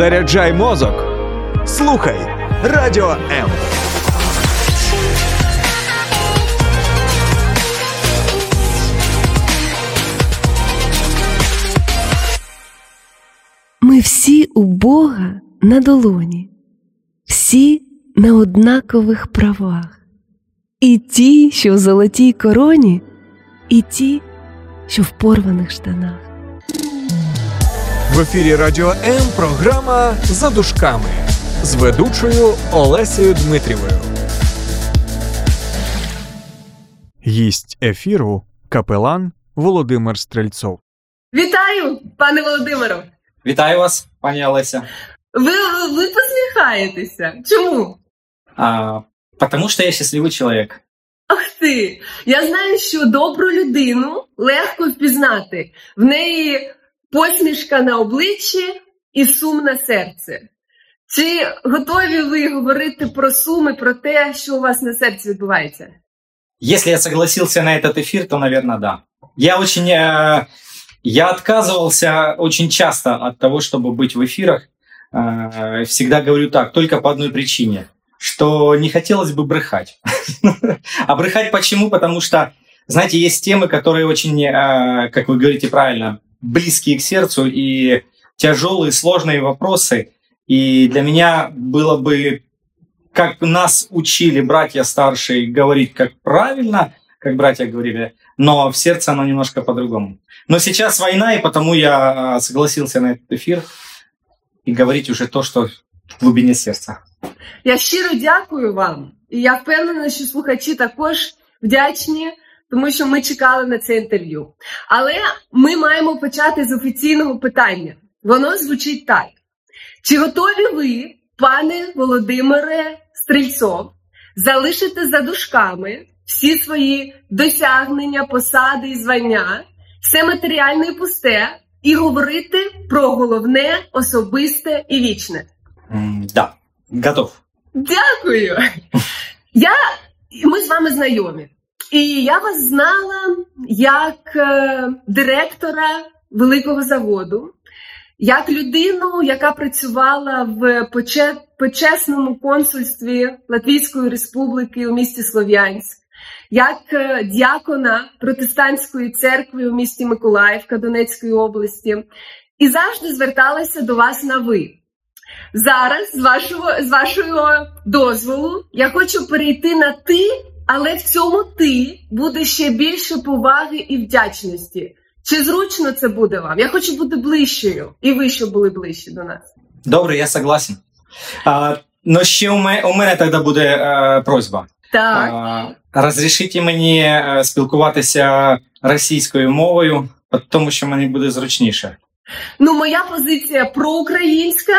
Заряджай мозок. Слухай Радіо М. Ми всі у Бога на долоні, всі на однакових правах, і ті, що в золотій короні, і ті, що в порваних штанах. В ефірі Радіо М програма за дужками з ведучою Олесею Дмитрівою. Гість ефіру капелан Володимир Стрельцов. Вітаю, пане Володимиро. Вітаю вас, пані Олеся. Ви, ви посміхаєтеся. Чому? А, потому что я счастливый человек. Ах ти! Я знаю, що добру людину легко впізнати. В неї посмішка на обличчі і сум на серце. Чи готові ви говорити про суми, про те, що у вас на серці відбувається? Если я согласился на этот эфир, то, наверное, да. Я очень... э, я отказывался очень часто от того, чтобы быть в эфирах. Э, всегда говорю так, только по одной причине, что не хотелось бы брехать. А брехать почему? Потому что, знаете, есть темы, которые очень, э, как вы говорите правильно, близкие к сердцу и тяжелые, сложные вопросы. И для меня было бы как нас учили братья старшие говорить как правильно, как братья говорили, но в сердце оно немножко по-другому. Но сейчас война, и потому я а, согласился на этот эфир и говорить уже то, что в глубине сердца. Я щиро дякую вам. І я впевнена, що слухачі також вдячні, Тому що ми чекали на це інтерв'ю. Але ми маємо почати з офіційного питання. Воно звучить так: чи готові ви, пане Володимире Стрільцов, залишити за дужками всі свої досягнення, посади і звання, все матеріальне і пусте, і говорити про головне, особисте і вічне? Да, готов. Дякую. Я, ми з вами знайомі. І я вас знала як е, директора великого заводу, як людину, яка працювала в почесному консульстві Латвійської республіки у місті Слов'янськ, як е, діакона протестантської церкви у місті Миколаївка Донецької області, і завжди зверталася до вас на ви. Зараз, з вашого, з вашого дозволу, я хочу перейти на ти, але в цьому ти буде ще більше поваги і вдячності. Чи зручно це буде вам? Я хочу бути ближчою, і ви щоб були ближче до нас. Добре, я согласен. А, но ще у мене, у мене тоді буде е, просьба. Так, А, Розрішите мені е, спілкуватися російською мовою, тому що мені буде зручніше. ну моя позиція проукраїнська.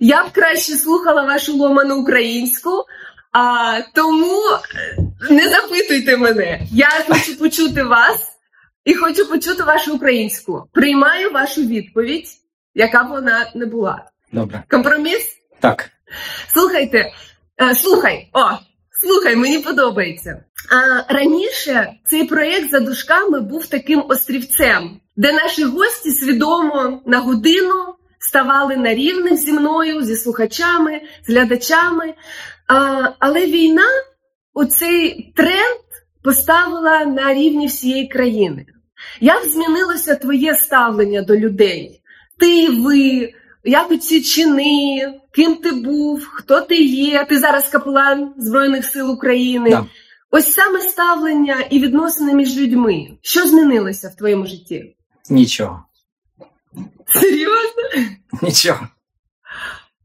Я б краще слухала вашу ломану українську, а тому е, не запитуйте мене. Я хочу почути вас і хочу почути вашу українську. Приймаю вашу відповідь, яка б вона не була. Добре. Компроміс? Так. Слухайте, е, слухай, о, слухай, мені подобається. А, раніше цей проєкт за дужками був таким острівцем, де наші гості свідомо на годину ставали на рівних зі мною, зі слухачами, з глядачами. А, але війна, оцей тренд поставила на рівні всієї країни. Як змінилося твоє ставлення до людей? Ти, ви, як оці чини, ким ти був, хто ти є? Ти зараз капелан Збройних сил України. Да. Ось саме ставлення і відносини між людьми. Що змінилося в твоєму житті? Нічого. Серйозно? Нічого.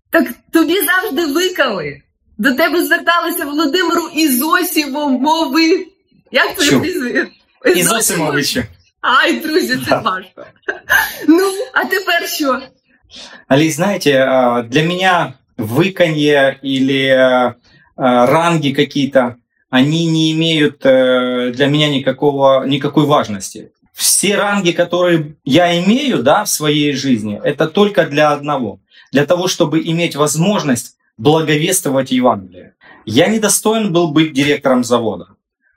Так тобі завжди викали. До тебе зверталися Володимиру Ізосівом мови. Як твоє Чув. прізвище? І Зосимовичу. Ай, друзі, це Да. важко. Ну, а тепер що? Али, знаете, а, для меня выканье или а, а, ранги какие-то, они не имеют э, для меня никакого, никакой важности. Все ранги, которые я имею да, в своей жизни, это только для одного. Для того, чтобы иметь возможность благовествовать Евангелие. Я недостоин был быть директором завода.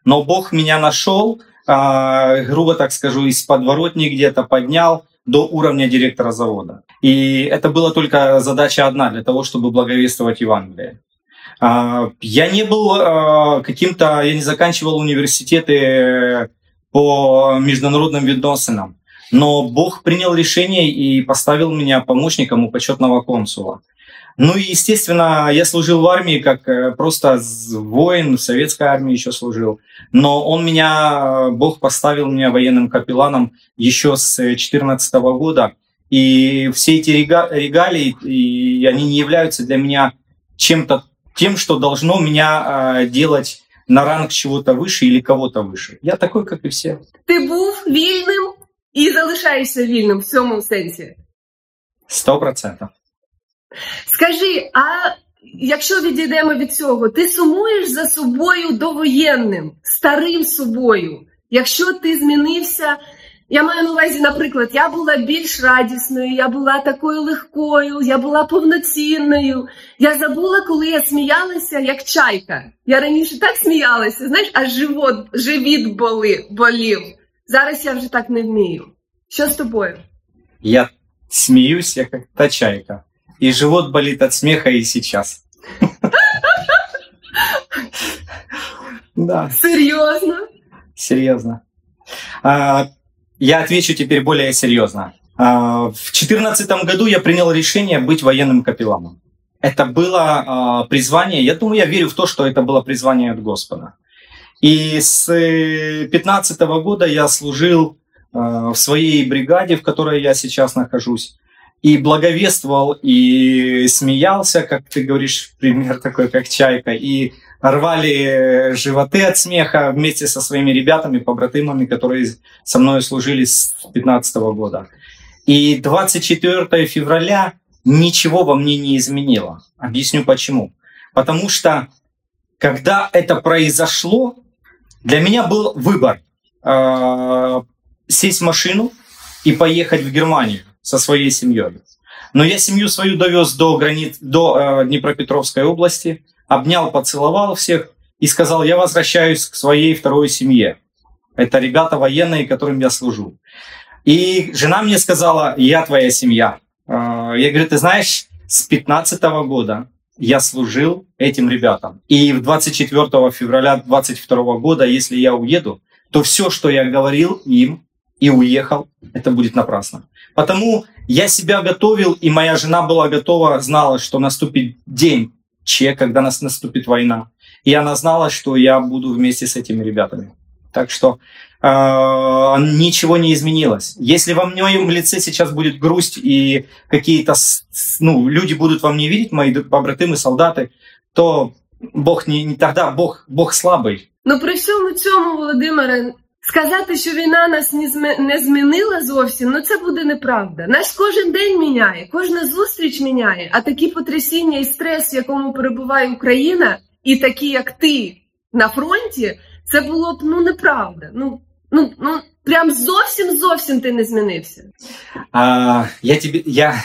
Но Бог меня нашел, а, грубо так скажу, из подворотни где-то поднял, до уровня директора завода. И это была только задача одна для того, чтобы благовествовать Евангелие. А, я не был а, каким-то, я не заканчивал университеты по международным відносинам, но Бог принял решение и поставил меня помощником у почетного консула. Ну и, естественно, я служил в армии как э, просто воин, в советской армии еще служил. Но он меня, Бог поставил меня военным капелланом еще с 2014 года. И все эти регалии, и они не являются для меня чем-то тем, что должно меня э, делать на ранг чего-то выше или кого-то выше. Я такой, как и все. Ти був вільним і залишаєшся вільним в цьому сенсі. Сто процентов. Скажи, а якщо відійдемо від цього, ти сумуєш за собою довоєнним, старим собою? Якщо ти змінився, я маю на увазі, наприклад, я була більш радісною, я була такою легкою, я була повноцінною. Я забула, коли я сміялася, як чайка. Я раніше так сміялася, знаєш, аж живот, живіт боли, болів. Зараз я вже так не вмію. Що з тобою? Я смеюсь, я как та чайка. И живот болит от смеха и сейчас. Да. Серйозно? Серьезно. А, я отвечу теперь более серьезно. А, в 2014 году я принял решение быть военным капелланом. Это было а, призвание, я думаю, я верю в то, что это было призвание от Господа. И с 2015 года я служил в своей бригаде, в которой я сейчас нахожусь и благовествовал, и смеялся, как ты говоришь, пример такой, как чайка, и рвали животы от смеха вместе со своими ребятами, побратымами, которые со мной служили с 15 года. И 24 февраля ничего во мне не изменило. Объясню почему. Потому что, когда это произошло, для меня был выбор э, сесть в машину и поехать в Германию со своей семьей. Но я семью свою довез до границ, до э, Днепропетровской области, обнял, поцеловал всех и сказал, я возвращаюсь к своей второй семье. Это ребята военные, которым я служу. И жена мне сказала, я твоя семья. Э, я говорю, ты знаешь, с 15 года я служил этим ребятам. И в 24 февраля 22 года, если я уеду, то все, что я говорил им и уехал, это будет напрасно. Потому я себя готовил, и моя жена была готова, знала, что наступит день Че, когда нас наступит война. И она знала, что я буду вместе с этими ребятами. Так что э, ничего не изменилось. Если во моем лице сейчас будет грусть и какие-то ну, люди будут во мне видеть, мои побратимы, солдаты, то Бог не, не тогда Бог, Бог слабый. Ну при всьому цьому, Володимире, Сказати, що війна нас не змінила зовсім, ну це буде неправда. Нас кожен день міняє, кожна зустріч міняє, а такі потрясіння і стрес, в якому перебуває Україна, і такі, як ти на фронті, це було б ну неправда. Ну ну ну прям зовсім зовсім ти не змінився. А, Я тобі я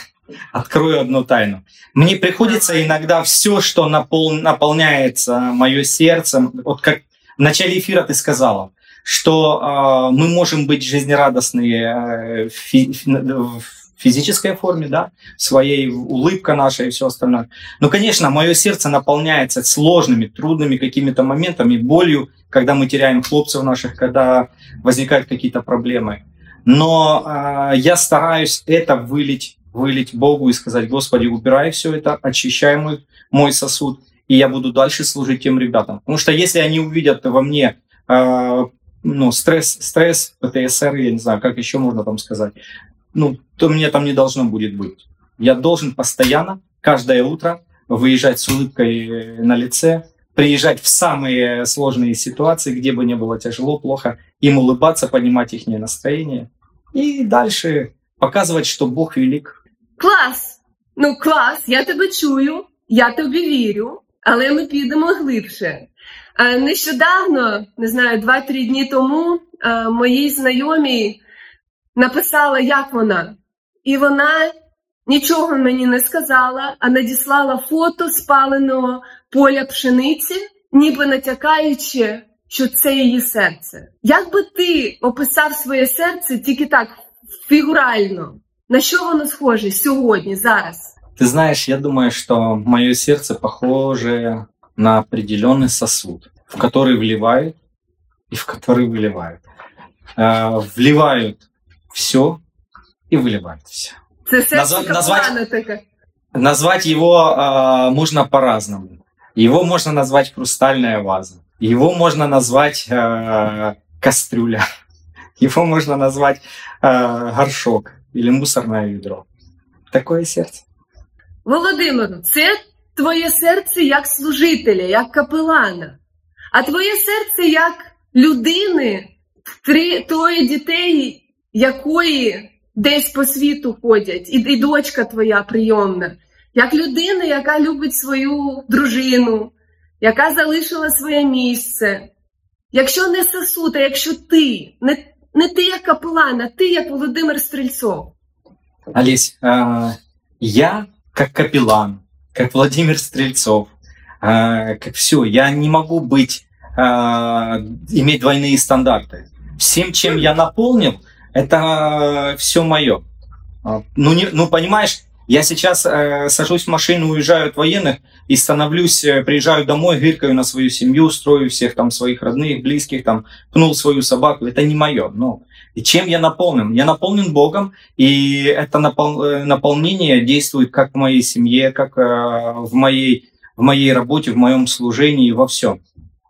открою одну тайну. Мне приходится иногда все, что напол, наполняется мое сердцем, вот как в начале эфира ты сказала, что э, мы можем быть жизнерадостные э, фи, в физической форме, да, своей улыбка наша и все остальное. Но, конечно, мое сердце наполняется сложными, трудными какими-то моментами, болью, когда мы теряем хлопцев наших, когда возникают какие-то проблемы. Но э, я стараюсь это вылить, вылить Богу и сказать, Господи, убирай все это, очищай мой, мой сосуд, и я буду дальше служить тем ребятам. Потому что если они увидят во мне ну, стресс, стресс, ПТСР, я не знаю, как еще можно там сказать, ну, то мне там не должно будет быть. Я должен постоянно, каждое утро, выезжать с улыбкой на лице, приезжать в самые сложные ситуации, где бы не было тяжело, плохо, им улыбаться, понимать их настроение и дальше показывать, что Бог велик. Клас! Ну, клас, я тебе чую, я тобі вірю, але ми підемо глибше. Е, нещодавно, не знаю, два-три дні тому е, моїй знайомій написала, як вона. І вона нічого мені не сказала, а надіслала фото спаленого поля пшениці, ніби натякаючи, що це її серце. Як би ти описав своє серце тільки так фігурально? На що воно схоже сьогодні, зараз? Ты знаешь, я думаю, что мое сердце похоже на определенный сосуд, в который вливают и в который выливают. Э, Вливают все и выливают все. Назва- назвать-. Назвать его э, можно по-разному. Его можно назвать хрустальная ваза. Его можно назвать э, кастрюля. Его можно назвать э, горшок или мусорное ведро. Такое сердце. Володимиру, це твоє серце як служителя, як капелана. А твоє серце як людини, три, дітей, якої десь по світу ходять, і, і дочка твоя прийомна, як людина, яка любить свою дружину, яка залишила своє місце. Якщо не сосуд, а якщо ти, не, не ти як капелан, а ти як Володимир Стрільцов. Олесь, я как капеллан, как Владимир Стрельцов, э, как все, я не могу быть, э, иметь двойные стандарты. Всем, чем я наполнил, это все мое. Ну, не, ну, понимаешь, я сейчас э, сажусь в машину, уезжаю от военных и становлюсь, э, приезжаю домой, гыркаю на свою семью, строю всех там своих родных, близких, там, пнул свою собаку. Это не мое. Но и чем я наполнен? Я наполнен Богом, и это напол- э, наполнение действует как в моей семье, как э, в, моей, в моей работе, в моем служении, во всем.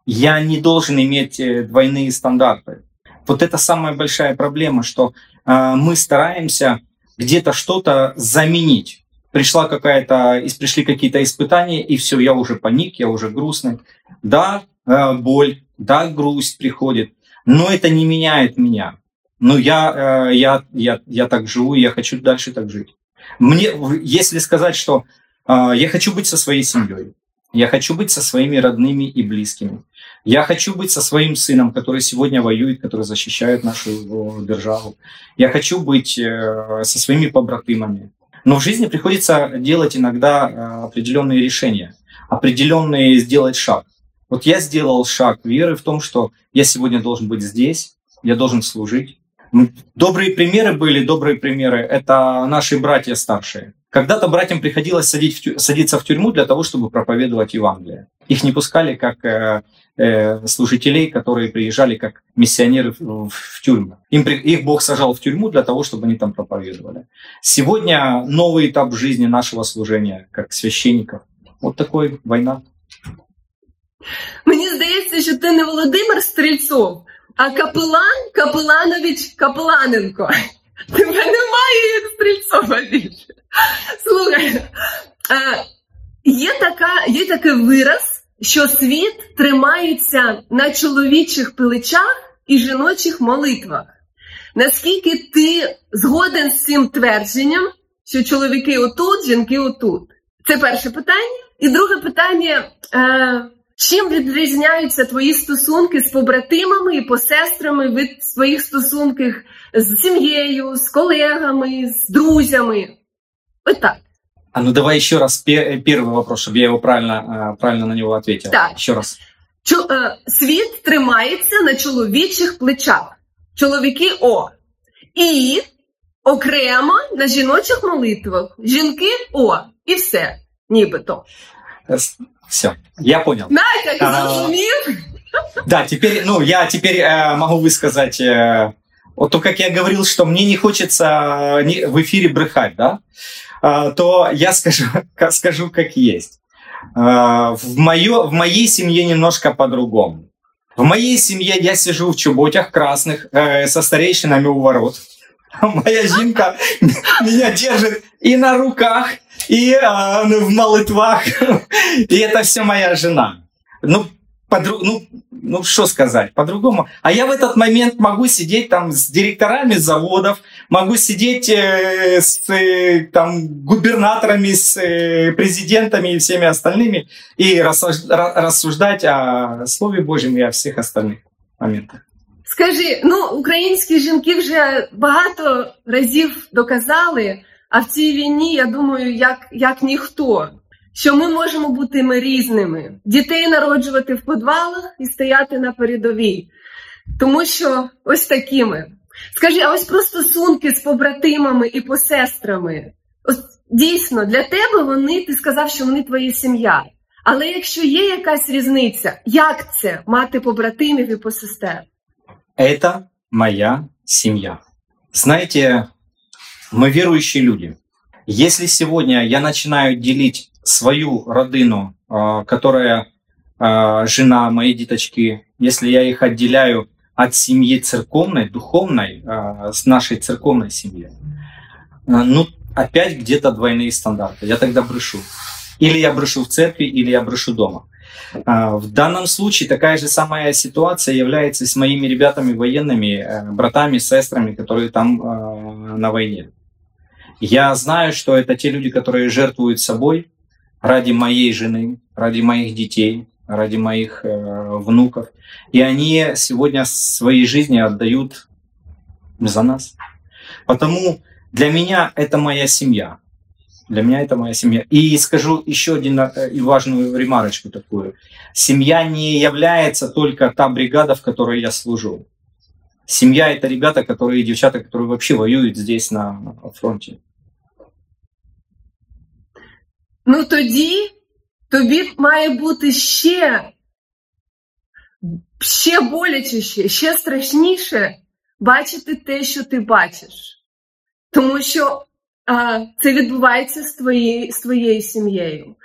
Я не должен иметь э, двойные стандарты. Вот это самая большая проблема, что мы стараемся где-то что-то заменить. Пришла какая-то, пришли какие-то испытания, и все, я уже паник, я уже грустный. Да, боль, да, грусть приходит, но это не меняет меня. Ну, я, э, я, я, я так живу, я хочу дальше так жить. Мне, если сказать, что э, я хочу быть со своей семьей, я хочу быть со своими родными и близкими, я хочу быть со своим сыном, который сегодня воюет, который защищает нашу э, державу. Я хочу быть со своими побратимами. Но в жизни приходится делать иногда определенные решения, определенные сделать шаг. Вот я сделал шаг веры в том, что я сегодня должен быть здесь, я должен служить. М, Добрые примеры были, добрые примеры. Это наши братья старшие. Когда-то братьям приходилось садить в тю- садиться в тюрьму для того, чтобы проповедовать Евангелие. Их не пускали как э, э, служителей, которые приезжали как миссионеры в, в тюрьму. Им, при- их Бог сажал в тюрьму для того, чтобы они там проповедовали. Сегодня новый этап жизни нашего служения, как священников. Вот такой война. Мені здається, що ти не Володимир Стрільцов, а капелан Капеланович Капеланенко. Тебе немає як Стрільцова більше. Слухай, е, є, така, є такий вираз, що світ тримається на чоловічих плечах і жіночих молитвах. Наскільки ти згоден з цим твердженням, що чоловіки отут, жінки отут? Це перше питання. І друге питання. Е, Чим відрізняються твої стосунки з побратимами і посестрами від своїх стосунків з сім'єю, з колегами, з друзями? Ось так. А ну давай еще раз пе- первый вопрос, чтобы я его правильно, э, правильно на него ответил. Так. Еще раз. Чо, е, світ тримається на чоловічих плечах. Чоловіки О. І окремо на жіночих молитвах. Жінки О. І все. Нібито. Все, я понял. Натяк А. зрозумів? Да, теперь, ну, я теперь э, могу высказать, э, вот то, как я говорил, что мне не хочется э, в эфире брехать, да, А, то я скажу, ка- скажу как есть. А, В, моё, в моей семье немножко по-другому. В моей семье я сижу в чуботях красных э, со старейшинами у ворот. Моя жінка меня держит и на руках, и а, ну, в молитвах. И это все моя жена. Ну, подру- ну, ну, что сказать, по-другому. А я в этот момент могу сидеть там с директорами заводов, могу сидеть э, с э, там, губернаторами, с э, президентами и всеми остальными и рассужд- ра- рассуждать о Слове Божьем и о всех остальных моментах. Скажи, ну українські жінки вже багато разів доказали, А в цій війні, я думаю, як, як ніхто, що ми можемо бути ми різними, дітей народжувати в підвалах і стояти на передовій. Тому що ось такими. Скажи, а ось про стосунки з побратимами і посестрами. Ось дійсно для тебе вони, ти сказав, що вони твоя сім'я. Але якщо є якась різниця, як це мати побратимів і посестер? Это моя семья. Знаете, мы верующие люди. Если сегодня я начинаю делить свою родину, а, которая а, жена, мои деточки, если я их отделяю от семьи церковной, духовной, а, с нашей церковной семьи, а, ну, опять где-то двойные стандарты. Я тогда брешу. Или я брешу в церкви, или я брешу дома. В данном случае такая же самая ситуация является с моими ребятами военными, э, братами, сестрами, которые там на войне. Я знаю, что это те люди, которые жертвуют собой ради моей жены, ради моих детей, ради моих э, внуков. И они сегодня свои жизни отдают за нас. Потому для меня это моя семья. Для меня это моя семья. И скажу еще один э, и важную ремарочку такую. Семья не является только та бригада, в которой я служу. Семья это ребята, которые, девчата, которые вообще воюют здесь на фронте. Ну тоді тобі має бути ще, ще болячіше, ще страшніше бачити те, що ти бачиш. Тому що а, це відбувається з, твоєю, з твоєю сім'єю.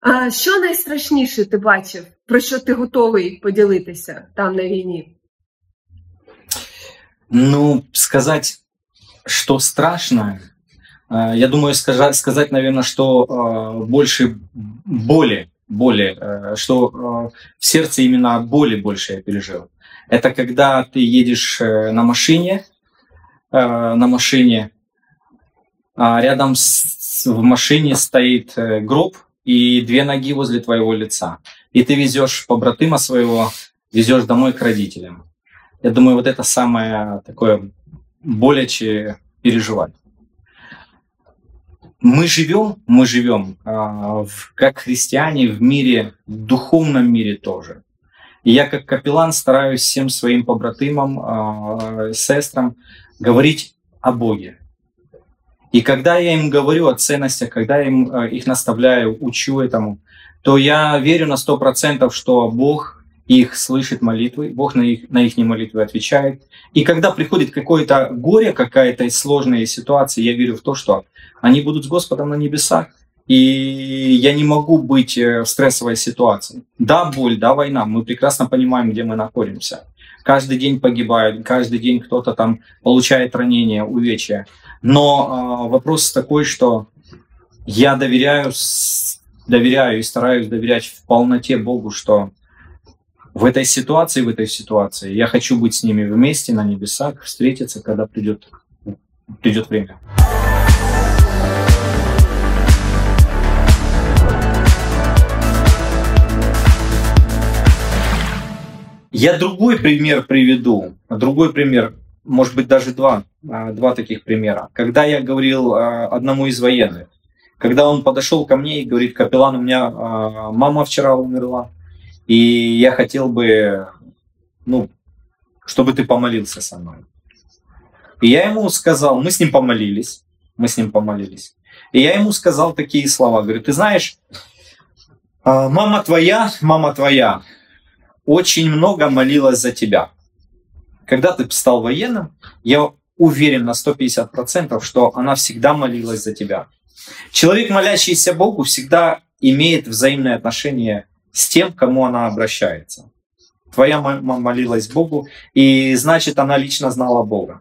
А, що найстрашніше ти бачив, про що ти готовий поділитися там на війні? Ну, сказать, что страшно, я думаю, сказать, сказать наверное, что э, больше боли, боли, э, что э, в сердце именно боли больше я пережил. Это когда ты едешь э, на машине, э, на машине, а рядом с, в машине стоит гроб и две ноги возле твоего лица. И ты везешь побратима своего, везешь домой к родителям. Я думаю, вот это самое такое боляче переживать. Мы живем, мы живем а, как христиане в мире, в духовном мире тоже. И я как капеллан стараюсь всем своим побратимам, а, сестрам говорить о Боге. И когда я им говорю о ценностях, когда я им, э, их наставляю, учу этому, то я верю на сто процентов, что Бог их слышит молитвы, Бог на их, на их молитвы отвечает. И когда приходит какое-то горе, какая-то сложная ситуация, я верю в то, что они будут с Господом на небесах. И я не могу быть э, в стрессовой ситуации. Да, боль, да, война. Мы прекрасно понимаем, где мы находимся. Каждый день погибают, каждый день кто-то там получает ранения, увечья. Но э, вопрос такой, что я доверяю, доверяю и стараюсь доверять в полноте Богу, что в этой ситуации, в этой ситуации я хочу быть с ними вместе на небесах, встретиться, когда придет, придет время. Я другой пример приведу. Другой пример, может быть, даже два, а, два таких примера. Когда я говорил а, одному из военных, когда он подошел ко мне и говорит, капеллан, у меня а, мама вчера умерла, и я хотел бы, ну, чтобы ты помолился со мной. И я ему сказал, мы с ним помолились, мы с ним помолились. И я ему сказал такие слова, говорю, ты знаешь, а, мама твоя, мама твоя очень много молилась за тебя. Когда ты стал военным, я уверен на 150%, что она всегда молилась за тебя. Человек, молящийся Богу, всегда имеет взаимное отношение с тем, к кому она обращается. Твоя мама молилась Богу, и значит, она лично знала Бога,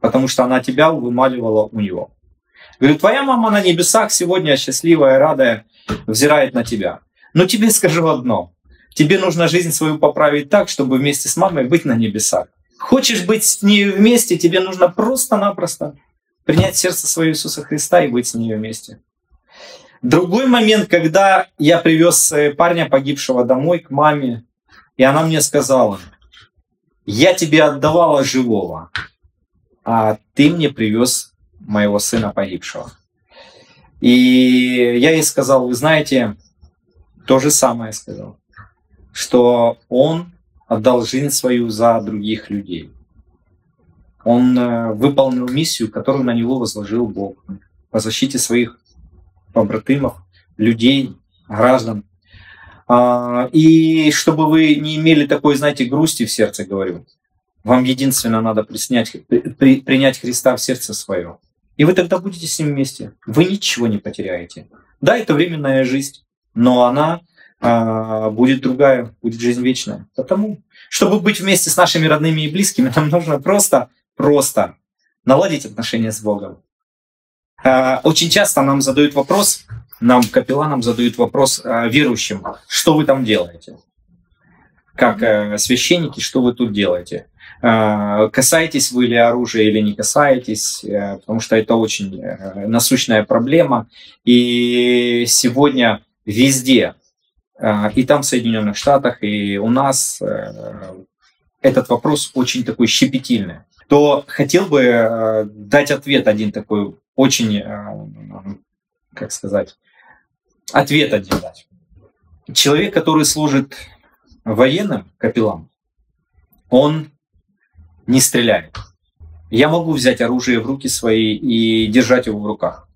потому что она тебя вымаливала у него. Говорю, твоя мама на небесах сегодня счастливая, радая, взирает на тебя. Но тебе скажу одно. Тебе нужно жизнь свою поправить так, чтобы вместе с мамой быть на небесах. Хочешь быть с ней вместе, тебе нужно просто-напросто принять сердце свое Иисуса Христа и быть с ней вместе. Другой момент, когда я привез парня погибшего домой к маме, и она мне сказала, я тебе отдавала живого, а ты мне привез моего сына погибшего. И я ей сказал, вы знаете, то же самое сказал, что он отдал жизнь свою за других людей. Он э, выполнил миссию, которую на него возложил Бог по защите своих побратимов, людей, граждан. А, И чтобы вы не имели такой, знаете, грусти в сердце, говорю, вам единственно надо принять Христа в сердце свое. И вы тогда будете с Ним вместе. Вы ничего не потеряете. Да, это временная жизнь, но она а, будет другая, будет жизнь вечная. Потому, чтобы быть вместе с нашими родными и близкими, нам нужно просто, просто наладить отношения с Богом. А, Очень часто нам задают вопрос, нам, капелланам, задают вопрос а, верующим, что вы там делаете? Как э, священники, что вы тут делаете? Касаетесь вы ли оружия или не касаетесь? Э, Потому что это очень э, насущная проблема. И сегодня везде, и там в Соединенных Штатах, и у нас э, этот вопрос очень такой щепетильный. То хотел бы э, дать ответ один такой очень, э, как сказать, ответ один дать. Человек, который служит военным капеллан, он не стреляет. Я могу взять оружие в руки свои и держать его в руках.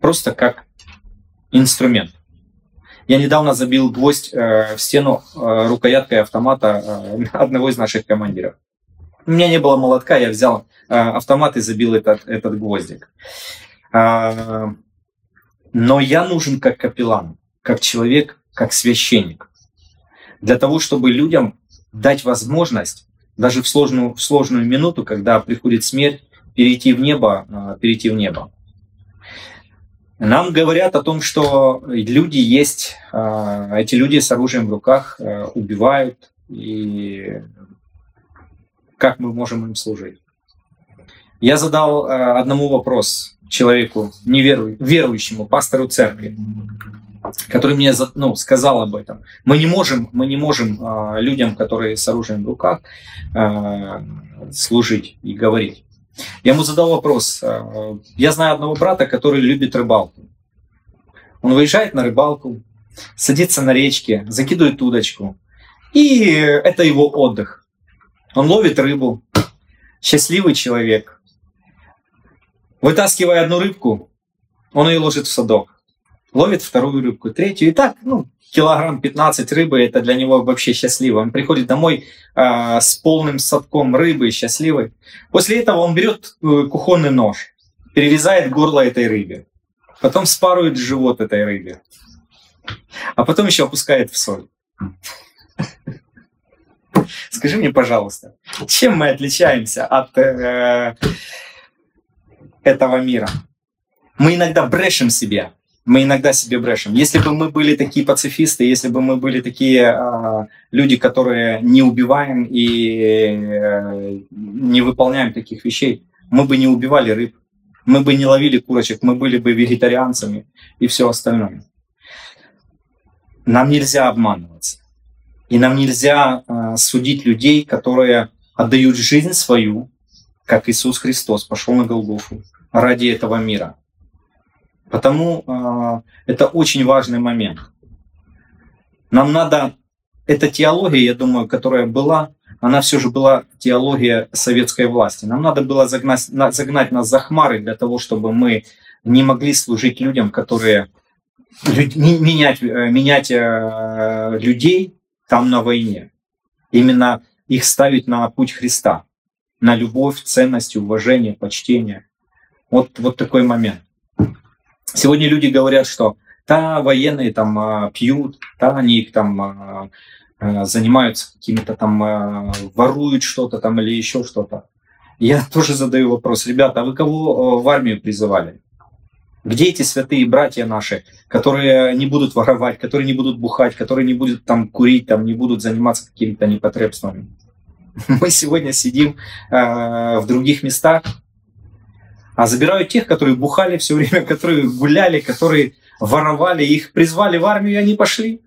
Просто как инструмент. Я недавно забил гвоздь э, в стену э, рукояткой автомата одного из наших командиров. У меня не было молотка, я взял э, автомат и забил этот, этот гвоздик. А, но я нужен как капеллан, как человек, как священник. Для того, чтобы людям дать возможность, даже в сложную, в сложную минуту, когда приходит смерть, перейти в небо, э, перейти в небо. Нам говорят о том, что люди есть, э, эти люди с оружием в руках убивают, и как мы можем им служить. Я задал э, одному вопрос человеку, неверу, верующему, пастору церкви, который мне ну, сказал об этом. Мы не можем, мы не можем э, людям, которые с оружием в руках, э, служить и говорить. Я ему задал вопрос. Я знаю одного брата, который любит рыбалку. Он выезжает на рыбалку, садится на речке, закидывает удочку. И это его отдых. Он ловит рыбу. Счастливый человек. Вытаскивая одну рыбку, он ее ложит в садок. Ловит вторую рыбку, третью. И так, ну, килограмм 15 рыбы, это для него вообще счастливо. Он приходит домой э, с полным садком рыбы, счастливый. После этого он берет э, кухонный нож, перерезает горло этой рыбе. Потом спарывает живот этой рыбе. А потом еще опускает в соль. Скажи мне, пожалуйста, чем мы отличаемся от э, этого мира? Мы иногда брешем себе. Мы иногда себе брешем. Если бы мы были такие пацифисты, если бы мы были такие э, люди, которые не убиваем и э, не выполняем таких вещей, мы бы не убивали рыб, мы бы не ловили курочек, мы были бы вегетарианцами и все остальное. Нам нельзя обманываться. И нам нельзя э, судить людей, которые отдают жизнь свою, как Иисус Христос пошел на Голгофу ради этого мира. Потому э, это очень важный момент. Нам надо, эта теология, я думаю, которая была, она все же была теология советской власти. Нам надо было загнать, на- загнать нас за хмары для того, чтобы мы не могли служить людям, которые менять, э, менять э, людей там на войне. Именно их ставить на путь Христа, на любовь, ценность, уважение, почтение. Вот, вот такой момент. Сегодня люди говорят, что да, военные там а, пьют, да, они там а, а, занимаются какими-то там, воруют что-то там или еще что-то. Я тоже задаю вопрос, ребята, а вы кого в армию призывали? Где эти святые братья наши, которые не будут воровать, которые не будут бухать, которые не будут там курить, там не будут заниматься какими-то непотребствами? Мы сегодня сидим э, в других местах, а забирают тех, которые бухали все время, которые гуляли, которые воровали, их призвали в армию, и они пошли.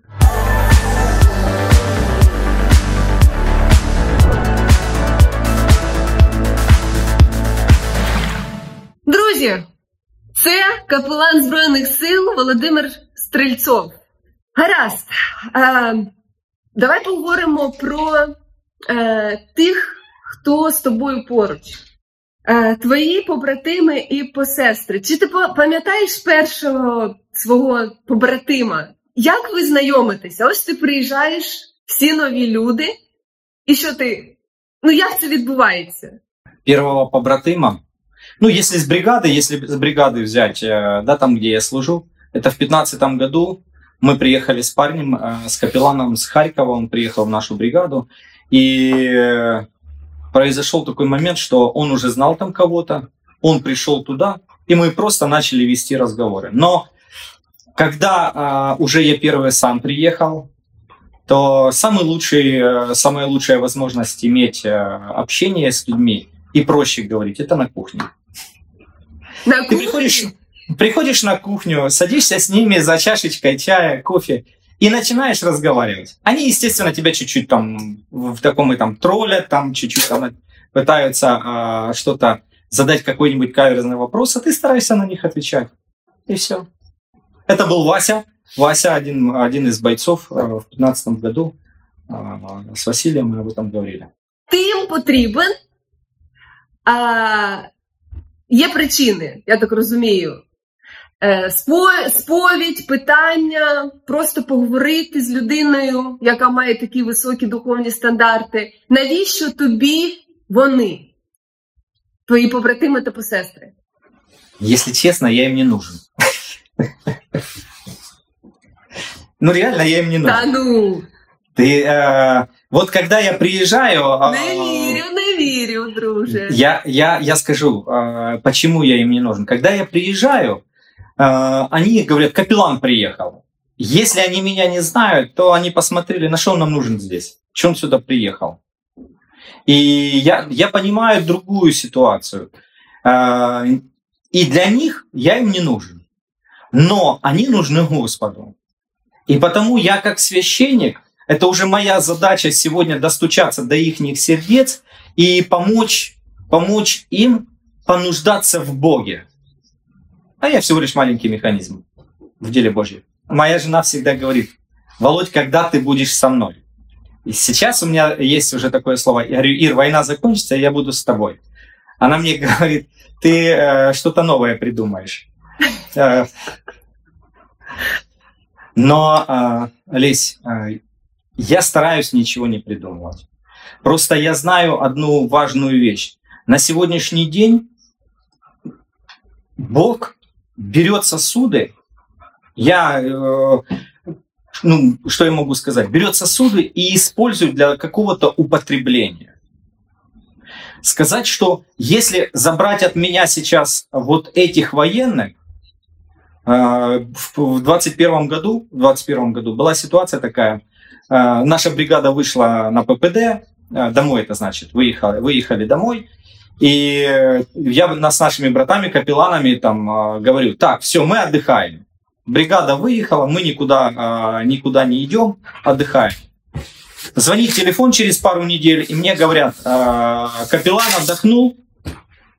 Друзі, це капелан Збройних сил Володимир Стрельцов. Гаразд. Е, давай поговоримо про е, тих, хто з тобою поруч. Е, Твої побратими і посестри. Чи ти пам'ятаєш першого свого побратима? Як ви знайомитеся? Ось ти приїжджаєш, всі нові люди, і що ти? Ну як це відбувається? Первого побратима. Ну, если с бригады, если с бригады взять, э, да, там, где я служу, это в 15 году мы приехали с парнем, э, с капелланом с Харькова, он приехал в нашу бригаду, и э, произошел такой момент, что он уже знал там кого-то, он пришел туда, и мы просто начали вести разговоры. Но когда а, уже я первый сам приехал, то самый лучший, э, самая лучшая возможность иметь э, общение с людьми и проще говорить, это на кухне. На Ты приходишь, приходишь на кухню, садишься с ними за чашечкой чая, кофе и начинаешь разговаривать. Они, естественно, тебя чуть-чуть там в таком и там троллят, там чуть-чуть там пытаются а, что-то задать какой-нибудь каверзный вопрос, а ты стараешься на них отвечать. И все. Это был Вася. Вася один, один из бойцов э, в 15 году. А, С Василием мы об этом говорили. Тим потрібен. А, є причини, я так розумію. Е, спо- сповідь, питання, просто поговорити з людиною, яка має такі високі духовні стандарти. Навіщо тобі вони, твої побратими та посестри? Если честно, я им не нужен. Ну реально, я им не нужен. Та ну, Ты, э, вот когда я приезжаю, э, вірю, друже. я, я, я скажу, э, почему я им не нужен. Когда я приезжаю, э, они говорят, капеллан приехал. Если они меня не знают, то они посмотрели, на что он нам нужен здесь, он сюда приехал. И я, я понимаю другую ситуацию. Э, и для них я им не нужен. Но они нужны Господу. И потому я как священник, это уже моя задача сегодня достучаться до их сердец и помочь, помочь им понуждаться в Боге. А я всего лишь маленький механизм в деле Божьем. Моя жена всегда говорит, Володь, когда ты будешь со мной? И сейчас у меня есть уже такое слово. Я говорю, Ир, война закончится, и я буду с тобой. Она мне говорит, ты э, что-то новое придумаешь. Э, Но, э, Лесь, э, я стараюсь ничего не придумывать. Просто я знаю одну важную вещь. На сегодняшний день Бог берет сосуды. Я, э, ну, что я могу сказать? Берет сосуды и использует для какого-то употребления. Сказать, что если забрать от меня сейчас вот этих военных, э, в в 21 году, в 21 году была ситуация такая, э, наша бригада вышла на ППД, домой это значит, выехали, выехали домой, и э, я на- с нашими братами, капелланами там э, говорю, так, все, мы отдыхаем. Бригада выехала, мы никуда, э, никуда не идем, отдыхаем. Звонит телефон через пару недель, и мне говорят, э, капеллан отдохнул.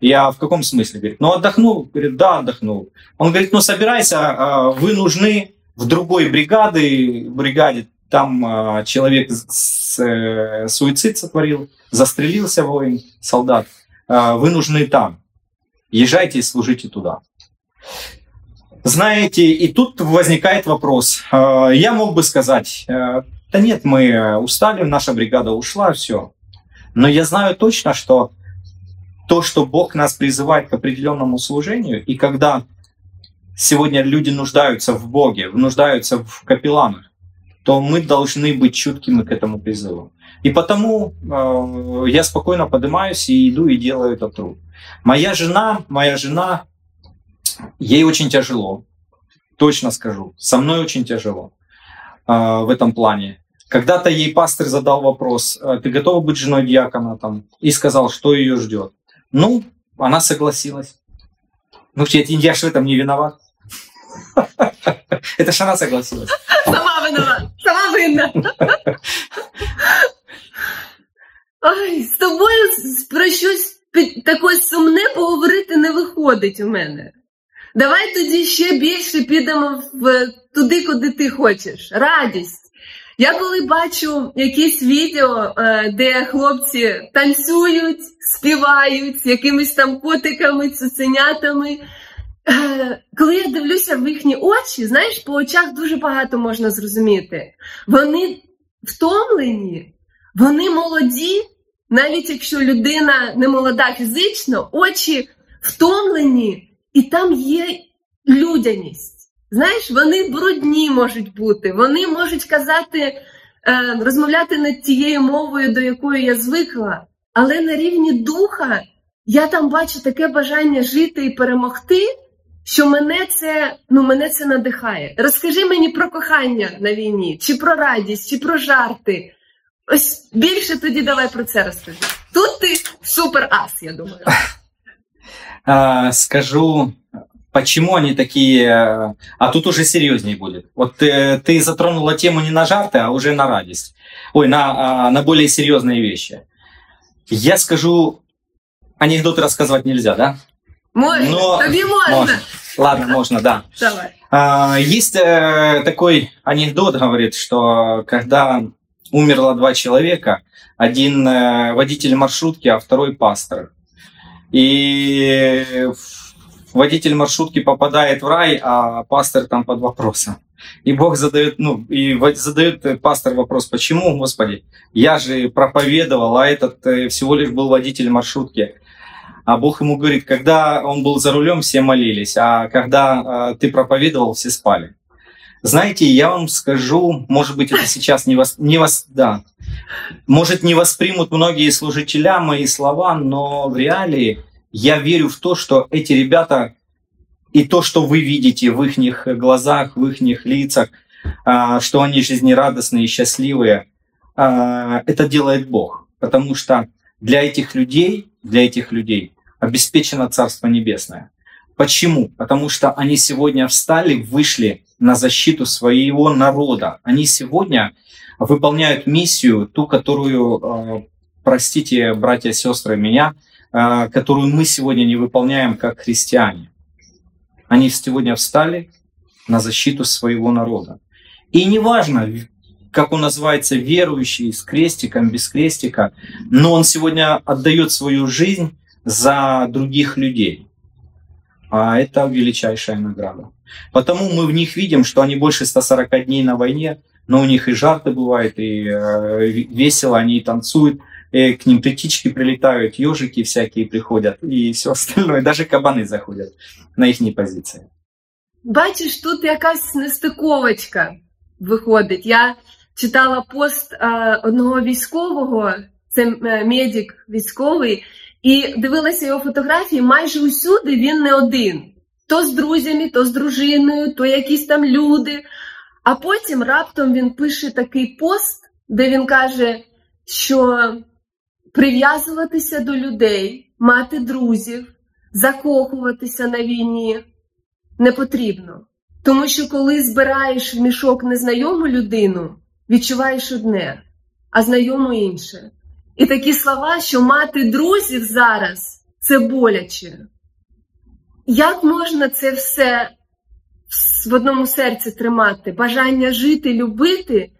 Я в каком смысле? Говорит, ну отдохнул? Говорит, да, отдохнул. Он говорит, ну собирайся, э, вы нужны в другой бригаде, бригаде там э, человек э, суицид сотворил, застрелился воин, солдат. Э, Вы нужны там. Езжайте и служите туда. Знаете, и тут возникает вопрос. Я мог бы сказать, да нет, мы устали, наша бригада ушла, все. Но я знаю точно, что то, что Бог нас призывает к определенному служению, и когда сегодня люди нуждаются в Боге, нуждаются в капелланах, то мы должны быть чуткими к этому призыву. И потому э, я спокойно поднимаюсь и иду и делаю этот труд. Моя жена, моя жена, ей очень тяжело, точно скажу, со мной очень тяжело э, в этом плане. Когда-то ей пастор задал вопрос, «Э, ты готова быть женой диакона там, и сказал, что ее ждет. Ну, она согласилась. Ну, я, я ж в этом не виноват. Это ж она согласилась. Сама винна. Ай, з тобою про щось таке сумне поговорити не виходить у мене. Давай тоді ще більше підемо в туди, куди ти хочеш. Радість. Я коли бачу якісь відео, е, де хлопці танцюють, співають якимись там котиками, цуценятами. Коли я дивлюся в їхні очі, знаєш, по очах дуже багато можна зрозуміти. Вони втомлені, вони молоді, навіть якщо людина не молода фізично, очі втомлені, і там є людяність. Знаєш, вони брудні можуть бути, вони можуть казати, е, розмовляти не тією мовою, до якої я звикла, але на рівні духа я там бачу таке бажання жити і перемогти, що мене це, ну, мене це надихає. Розкажи мені про кохання на війні, чи про радість, чи про жарти. Ось більше тоді давай про це розкажи. Тут ти супер ас, я думаю. А, скажу, почему они такие... э, А тут уже серьезнее будет. Вот э, ты затронула тему не на жарты, а уже на радость. Ой, на, а, на более серьезные вещи. Я скажу... Анекдоты рассказывать нельзя, да? Можна, Но- тобі можна. Можно. Ладно, можно, да. Давай. А, Есть э, такой анекдот, говорит, что когда умерло два человека, один э, водитель маршрутки, а второй пастор. И водитель маршрутки попадает в рай, а пастор там под вопросом. И Бог задает, ну, и задает э, пастор вопрос, почему, Господи, я же проповедовал, а этот всего лишь был водитель маршрутки. А Бог ему говорит, когда он был за рулем, все молились, а когда э, ты проповедовал, все спали. Знаете, я вам скажу, может быть, это сейчас не вас, не вас, да, может не воспримут многие служителя мои слова, но в реалии я верю в то, что эти ребята и то, что вы видите в их глазах, в их лицах, а, что они жизнерадостные и счастливые, а, это делает Бог, потому что для этих людей, для этих людей обеспечено Царство Небесное. Почему? Потому что они сегодня встали, вышли на защиту своего народа. Они сегодня выполняют миссию, ту, которую, э, простите, братья и сестры, меня, э, которую мы сегодня не выполняем как христиане. Они сегодня встали на защиту своего народа. И неважно, как он называется, верующий, с крестиком, без крестика, но он сегодня отдает свою жизнь за других людей. А это величайшая награда. Потому мы в них видим, что они больше 140 дней на войне, но у них и жарты бывает, и э, весело, они и танцуют, и к ним птички прилетают, ежики всякие приходят, и все остальное, даже кабаны заходят на их позиции. Бачиш, тут якась нестиковочка виходить. Я читала пост е, одного військового, це е, медик військовий, і дивилася його фотографії. Майже усюди він не один. То з друзями, то з дружиною, то якісь там люди. А потім раптом він пише такий пост, де він каже, що прив'язуватися до людей, мати друзів, закохуватися на війні не потрібно. Тому що коли збираєш в мішок незнайому людину, відчуваєш одне, а знайому інше. І такі слова, що мати друзів зараз це боляче. Як можна це все в одному серці тримати? Бажання жити, любити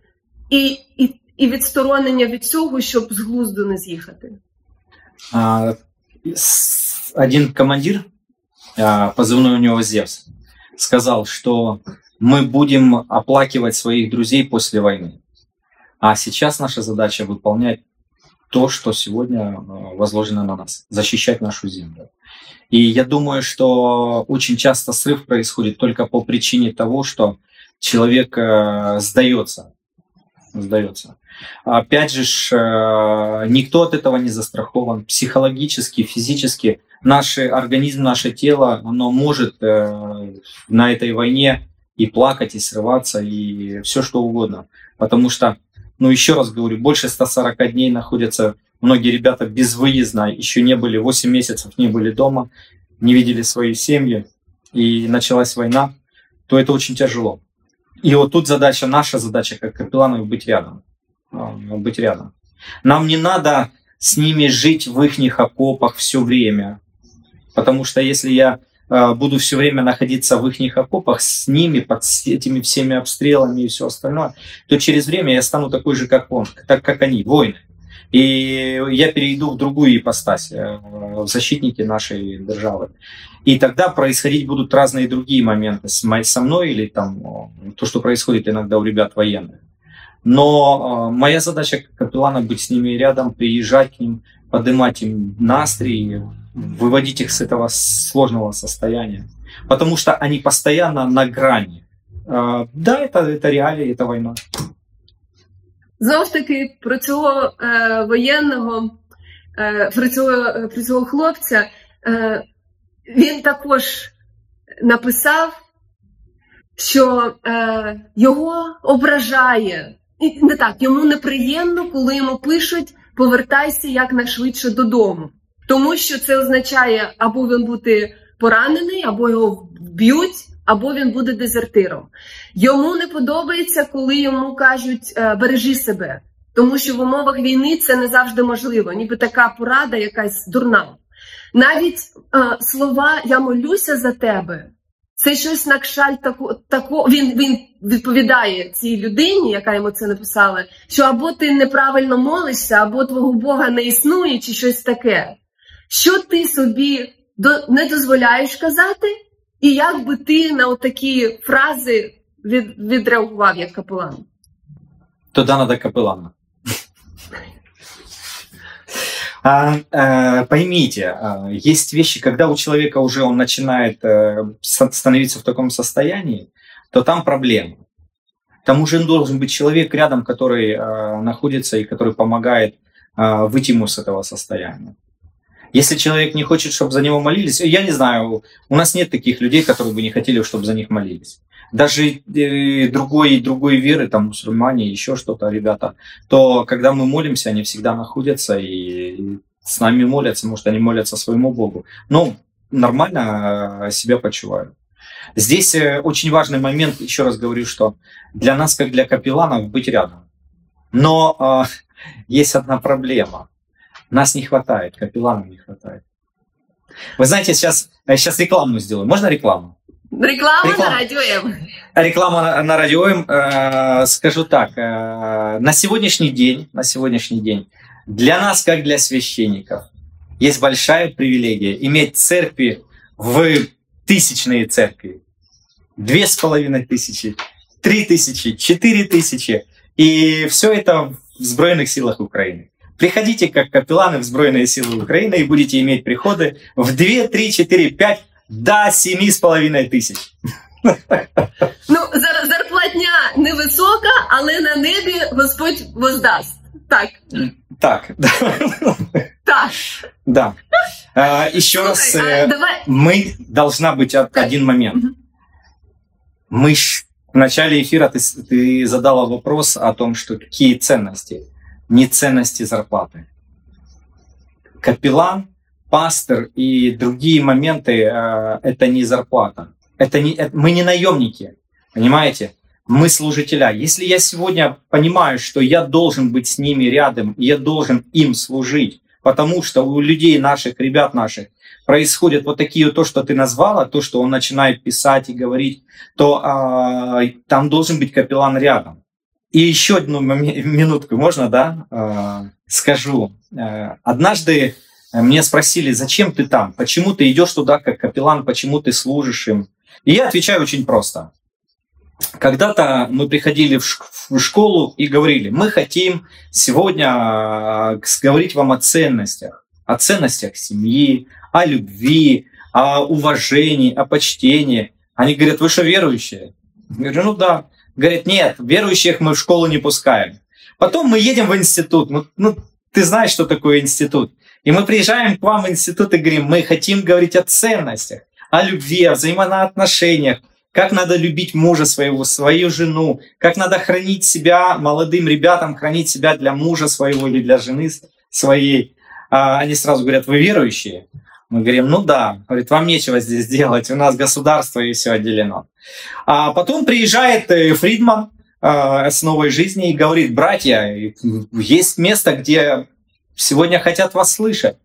і, і, і відсторонення від цього, щоб з глузду не з'їхати? Один командир, а, позывной у него Зевс, сказал, что мы будем оплакивать своих друзей после войны. А сейчас наша задача выполнять то, что сегодня э, возложено на нас, защищать нашу землю. И я думаю, что очень часто срыв происходит только по причине того, что человек э, сдается. Сдается. Опять же, э, никто от этого не застрахован. Психологически, физически наш организм, наше тело, оно может на этой войне и плакать, и срываться, и все что угодно. Потому что, ну еще раз говорю, больше 140 дней находятся многие ребята безвыездно, еще не были, 8 месяцев не были дома, не видели свои семьи, и началась война, то это очень тяжело. И вот тут задача, наша задача как капелланов быть рядом. а, Быть рядом. Нам не надо с ними жить в их окопах все время. Потому что если я э, буду все время находиться в их окопах с ними, под этими всеми обстрелами и все остальное, то через время я стану такой же, как он, так как они, воины. И я перейду в другую ипостась, э, в защитники нашей державы. И тогда происходить будут разные другие моменты со мной или там то, что происходит иногда у ребят военных. Но моя задача как капеллана быть с ними рядом, приезжать к ним, поднимать им настрой, выводить их с этого сложного состояния. Потому что они постоянно на грани. Да, это, это реалии, это война. Знову ж таки, про цього е, воєнного, е, про, цього, про цього хлопця, е, він також написав, що е, його ображає. І не так, йому неприємно, коли йому пишуть повертайся якнайшвидше додому. Тому що це означає, або він буде поранений, або його вб'ють, або він буде дезертиром. Йому не подобається, коли йому кажуть «Е, бережи себе, тому що в умовах війни це не завжди можливо, ніби така порада, якась дурна. Навіть е, слова Я молюся за тебе. Це щось на кшаль таку, таку він він відповідає цій людині, яка йому це написала, що або ти неправильно молишся, або твого Бога не існує, чи щось таке. Що ти собі до, не дозволяєш казати, і як би ти на такі фрази від, відреагував як капелан? Туда надо капеллана. А, а, поймите, а, есть вещи, когда у человека уже он начинает а, становиться в таком состоянии, то там проблема. К тому же должен быть человек рядом, который а, находится и который помогает а, выйти ему с этого состояния. Если человек не хочет, чтобы за него молились, я не знаю, у нас нет таких людей, которые бы не хотели, чтобы за них молились. Даже э, другой, другой веры, там мусульмане, еще что-то, ребята, то когда мы молимся, они всегда находятся и с нами молятся, может, они молятся своему Богу. Но нормально э, себя почувают. Здесь э, очень важный момент, еще раз говорю, что для нас, как для капелланов, быть рядом. Но э, есть одна проблема. Нас не хватает, капелланов не хватает. Вы знаете, сейчас, сейчас рекламу сделаю. Можно рекламу? Реклама, Реклама. на радио М. Реклама на, на радио М. Э, скажу так, э, на сегодняшний день, на сегодняшний день, для нас, как для священников, есть большая привилегия иметь церкви в тысячные церкви. Две с половиной тысячи, три тысячи, четыре тысячи. И все это в Збройных силах Украины. Приходите как капелланы в Збройные силы Украины и будете иметь приходы в 2, 3, 4, 5, до 7,5 тисяч. Ну, зарплатня невисока, але на небі Господь воздасть. Так. Так. Так. Да. А, еще раз, а, э, давай. мы должна быть один момент. Мы в начале эфира ты, ты задала вопрос о том, что какие ценности. Не ценности зарплаты. Капеллан пастор и другие моменты э, это не зарплата. Это не, это, мы не наемники, понимаете? Мы служителя. Если я сегодня понимаю, что я должен быть с ними рядом, я должен им служить, потому что у людей наших, ребят наших, происходят вот такие то, что ты назвала, то, что он начинает писать и говорить, то э, там должен быть капеллан рядом. И еще одну минутку можно, да, э, скажу. Э, однажды мне спросили, зачем ты там, почему ты идешь туда как капеллан, почему ты служишь им. И я отвечаю очень просто. Когда-то мы приходили в школу и говорили, мы хотим сегодня а, говорить вам о ценностях, о ценностях семьи, о любви, о уважении, о почтении. Они говорят, вы что, верующие? Я говорю, ну да. Говорят, нет, верующих мы в школу не пускаем. Потом мы едем в институт. Ну, ну ты знаешь, что такое институт. И мы приезжаем к вам в институт и говорим, мы хотим говорить о ценностях, о любви, о взаимоотношениях, как надо любить мужа своего, свою жену, как надо хранить себя молодым ребятам, хранить себя для мужа своего или для жены своей. А они сразу говорят, вы верующие? Мы говорим, ну да. Говорит, вам нечего здесь делать, у нас государство и все отделено. А потом приезжает э, Фридман э, с новой жизни и говорит, братья, есть место, где сегодня хотят вас слышать.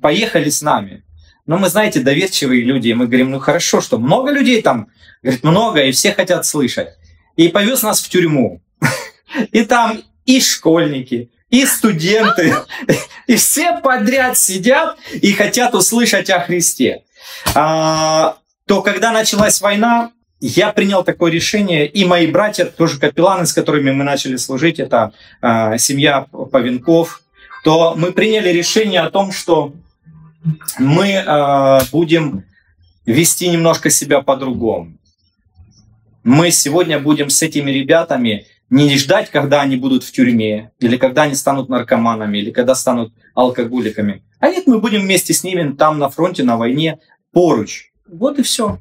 Поехали с нами. Но мы, знаете, доверчивые люди, и мы говорим, ну хорошо, что много людей там, говорит, много, и все хотят слышать. И повез нас в тюрьму. И там и школьники, и студенты, и все подряд сидят и хотят услышать о Христе. А, то когда началась война, я принял такое решение, и мои братья, тоже капелланы, с которыми мы начали служить, это э, семья Повенков, то мы приняли решение о том, что мы э, будем вести немножко себя по-другому. Мы сегодня будем с этими ребятами не ждать, когда они будут в тюрьме, или когда они станут наркоманами, или когда станут алкоголиками. А нет, мы будем вместе с ними там на фронте, на войне, поруч. Вот и все.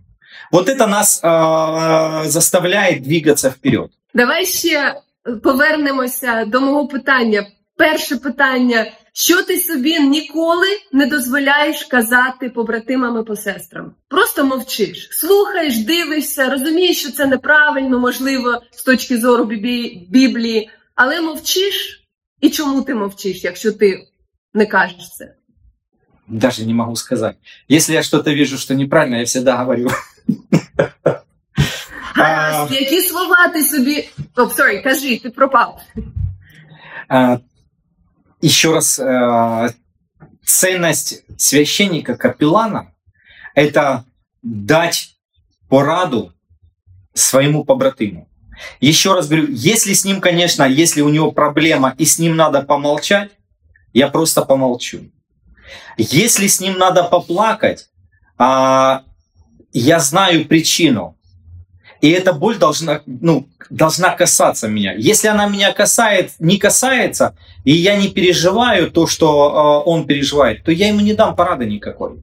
Вот это нас э, заставляет двигаться вперед. Давай ще повернемося до мого питання. Перше питання: що ти собі ніколи не дозволяєш казати побратимам і посестрам? Просто мовчиш, слухаєш, дивишся, розумієш, що це неправильно, можливо, з точки зору Біблії, але мовчиш. І чому ти мовчиш, якщо ти не кажеш це? Даже не могу сказать. Если я что-то вижу, что неправильно, я всегда говорю. Гаразд, які слова ти собі. О, sorry, кажи, ти пропав. Еще раз, э, ценность священника, капеллана – это дать пораду своему побратиму. Еще раз говорю, если с ним, конечно, если у него проблема и с ним надо помолчать, я просто помолчу. Если с ним надо поплакать, а, я знаю причину, и эта боль должна, ну, должна касаться меня. Если она меня касает, не касается, и я не переживаю то, что э, он переживает, то я ему не дам порады никакой.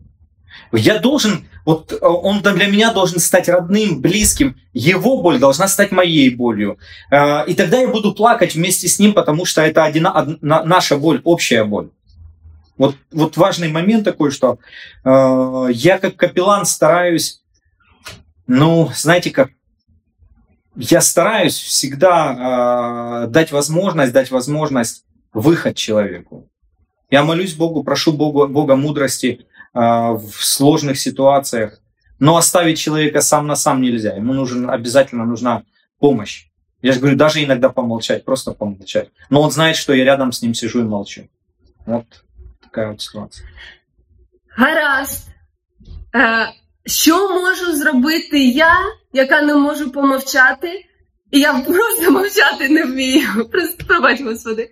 Я должен, вот э, он для меня должен стать родным, близким. Его боль должна стать моей болью. Э, и тогда я буду плакать вместе с ним, потому что это одина, одна, наша боль, общая боль. Вот, вот важный момент такой, что э, я как капеллан стараюсь, ну, знаете, как я стараюсь всегда э, дать возможность, дать возможность выход человеку. Я молюсь Богу, прошу Бога, Бога мудрости э, в сложных ситуациях, но оставить человека сам на сам нельзя. Ему нужен, обязательно нужна помощь. Я же говорю, даже иногда помолчать, просто помолчать. Но он знает, что я рядом с ним сижу и молчу. Вот такая вот ситуация. Гаразд. Е, що можу зробити я, яка не можу помовчати? І я просто мовчати не вмію. Просто пробач, господи.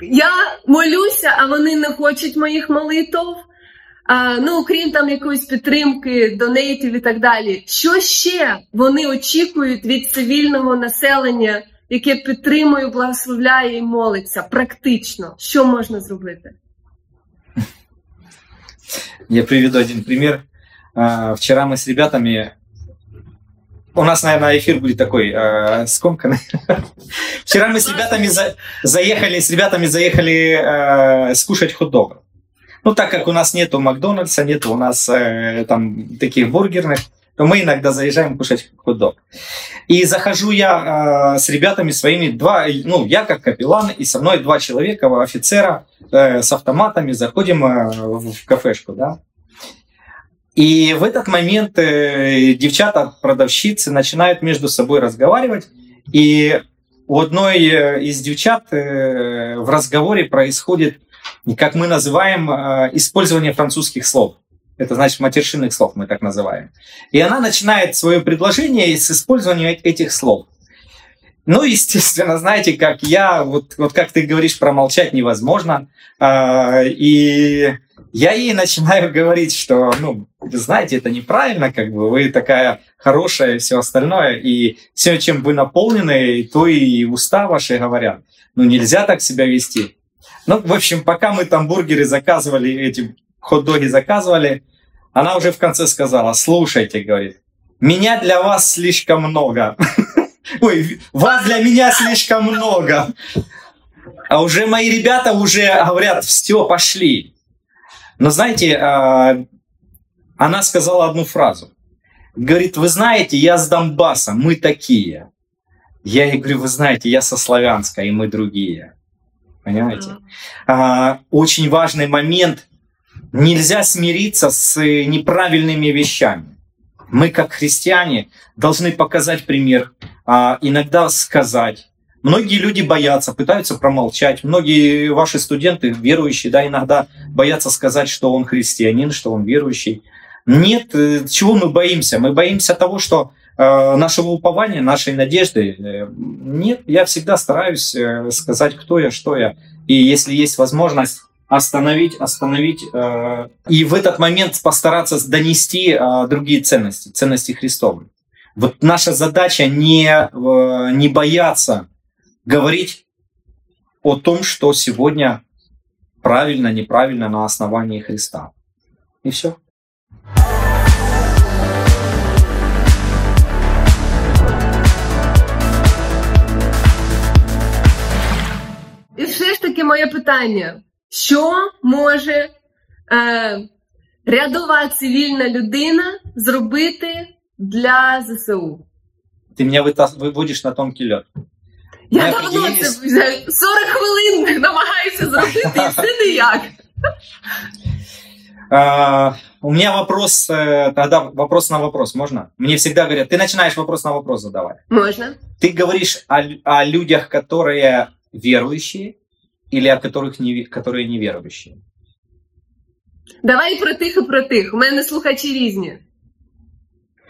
Я молюся, а вони не хочуть моїх молитв. А, ну, окрім там якоїсь підтримки, донейтів і так далі. Що ще вони очікують від цивільного населення, яке підтримує, благословляє і молиться? Практично, що можна зробити? Я приведу один пример. А, Вчера мы с ребятами... У нас, наверное, эфир будет такой э, скомканный. Вчера мы с ребятами за- заехали, с ребятами заехали э, скушать хот-догов. Ну, так как у нас нету Макдональдса, нету у нас э, там таких бургерных, то мы иногда заезжаем кушать хот-дог. И захожу я э, с ребятами своими, два, ну, я как капеллан, и со мной два человека, офицера э, с автоматами, заходим э, в в кафешку, да. И в этот момент э, девчата-продавщицы начинают между собой разговаривать, и у одной э, из девчат э, в разговоре происходит, как мы называем, использование французских слов. Это значит матершинных слов, мы так называем. И она начинает свое предложение с использования этих слов. Ну, естественно, знаете, как я, вот, вот как ты говоришь, промолчать невозможно. А, и я ей начинаю говорить, что, ну, вы знаете, это неправильно, как бы вы такая хорошая и все остальное, и все, чем вы наполнены, то и уста ваши говорят. Ну, нельзя так себя вести. Ну, в общем, пока мы там бургеры заказывали, эти хот-доги заказывали, она уже в конце сказала, слушайте, говорит, меня для вас слишком много. Ой, вас для меня слишком много. А уже мои ребята уже говорят, все, пошли. Но знаете, а, она сказала одну фразу. Говорит, вы знаете, я с Донбасса, мы такие. Я ей говорю, вы знаете, я со Славянска, и мы другие. Понимаете? А, очень важный момент Нельзя смириться с неправильными вещами. Мы, как христиане, должны показать пример, а иногда сказать. Многие люди боятся, пытаются промолчать. Многие ваши студенты, верующие, да, иногда боятся сказать, что он христианин, что он верующий. Нет, э, чего мы боимся? Мы боимся того, что э, нашего упования, нашей надежды э, нет. Я всегда стараюсь э, сказать, кто я, что я. И если есть возможность остановить, остановить э, и в этот момент постараться донести э, другие ценности, ценности Христовы. Вот наша задача не, э, не бояться говорить о том, что сегодня правильно, неправильно на основании Христа. И все. І все ж таки моє питання: що може е, рядова цивільна людина зробити для ЗСУ? Ты меня выта- выводишь на тонкий лед. Я Ми давно це определились. вже 40 хвилин намагаюся зробити, і все ніяк. А, у меня вопрос, э, тогда вопрос на вопрос, можно? Мне всегда говорят, ты начинаешь вопрос на вопрос задавать. Можна? Ты говоришь о, лю- о людях, которые верующие, или о которых не, ве- которые неверующие? Давай і про тих, і про тих. У мене слухачі різні.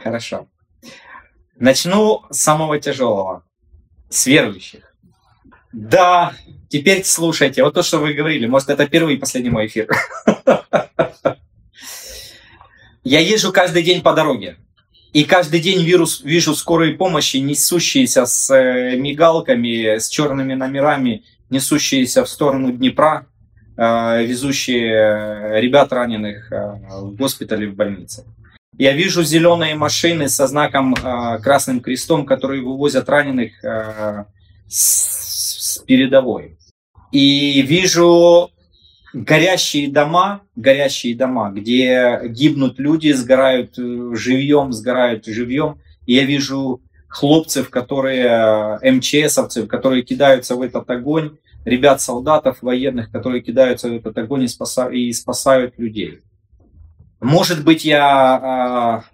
Хорошо. Начну с самого тяжелого. С верующих. Да, теперь слушайте. Вот то, что вы говорили. Может, это первый и последний мой эфир. Я езжу каждый день по дороге. И каждый день вирус, вижу скорые помощи, несущиеся с э, мигалками, с черными номерами, несущиеся в сторону Днепра, э, везущие э, ребят раненых в госпитале, в больнице. Я вижу зеленые машины со знаком э, Красным Крестом, которые вывозят раненых э, с, с передовой. И вижу горящие дома, горящие дома, где гибнут люди, сгорают э, живьем, сгорают живьем. И я вижу хлопцев, которые, э, МЧСовцев, которые кидаются в этот огонь, ребят, солдатов, военных, которые кидаются в этот огонь и, спаса- и спасают людей. Может быть, я а,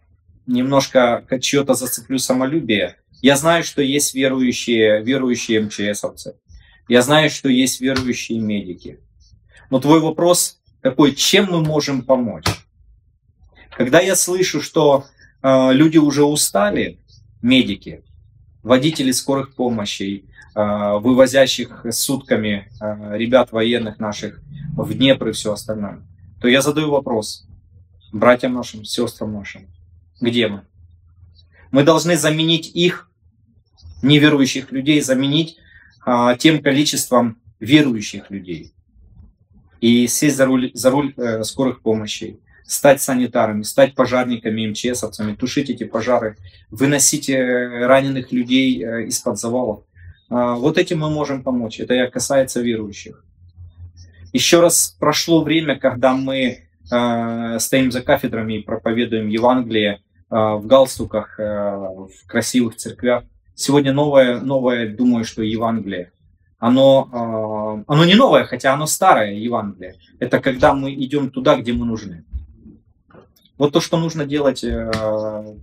немножко чье-то зацеплю самолюбие. Я знаю, что есть верующие, верующие МЧСовцы. Я знаю, что есть верующие медики. Но твой вопрос такой, чем мы можем помочь? Когда я слышу, что э, люди уже устали, медики, водители скорых помощей, э, вывозящих сутками э, ребят военных наших в Днепр и все остальное, то я задаю вопрос братьям нашим, сестрам нашим, где мы? Мы должны заменить их, неверующих людей, заменить а, тем количеством верующих людей. И сесть за руль, за руль э, скорых помощей, стать санитарами, стать пожарниками, МЧСовцами, тушить эти пожары, выносить э, раненых людей э, из-под завалов. А, Вот этим мы можем помочь. Это касается верующих. Еще раз прошло время, когда мы э, стоим за кафедрами и проповедуем Евангелие э, в галстуках, э, в красивых церквях. Сегодня новое, новое, думаю, что Евангелие. Оно, э, оно не новое, хотя оно старое Евангелие. Это когда мы идем туда, где мы нужны. Вот то, что нужно делать э,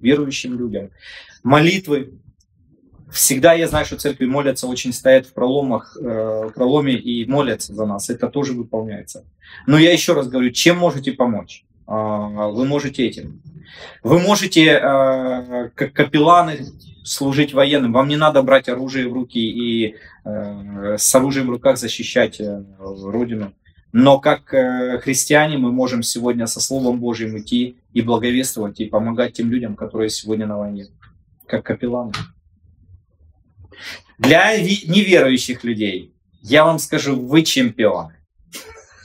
верующим людям. Молитвы. Всегда я знаю, что церкви молятся, очень стоят в проломах, э, проломе и молятся за нас. Это тоже выполняется. Но я еще раз говорю, чем можете помочь? А, Вы можете этим. Вы можете, э, как капелланы, служить военным. Вам не надо брать оружие в руки и э, с оружием в руках защищать э, Родину. Но как э, христиане мы можем сегодня со Словом Божьим идти и благовествовать, и помогать тем людям, которые сегодня на войне, как капелланы. Для неверующих людей я вам скажу, вы чемпионы.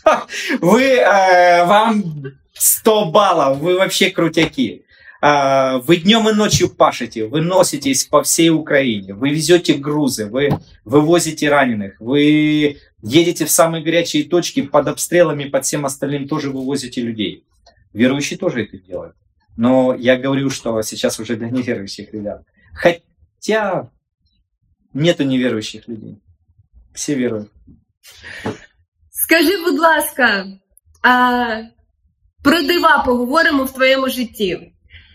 Вы, э, вам 100 баллов, вы вообще крутяки. А, Вы днем и ночью пашете, вы носитесь по всей Украине, вы везете грузы, вы вывозите раненых, вы едете в самые горячие точки под обстрелами, под всем остальным тоже вывозите людей. Верующие тоже это делают. Но я говорю, что сейчас уже для неверующих ребят. Хотя нету неверующих людей. Все веруют. Скажи, будь ласка, а, про дива поговоримо в твоєму житті.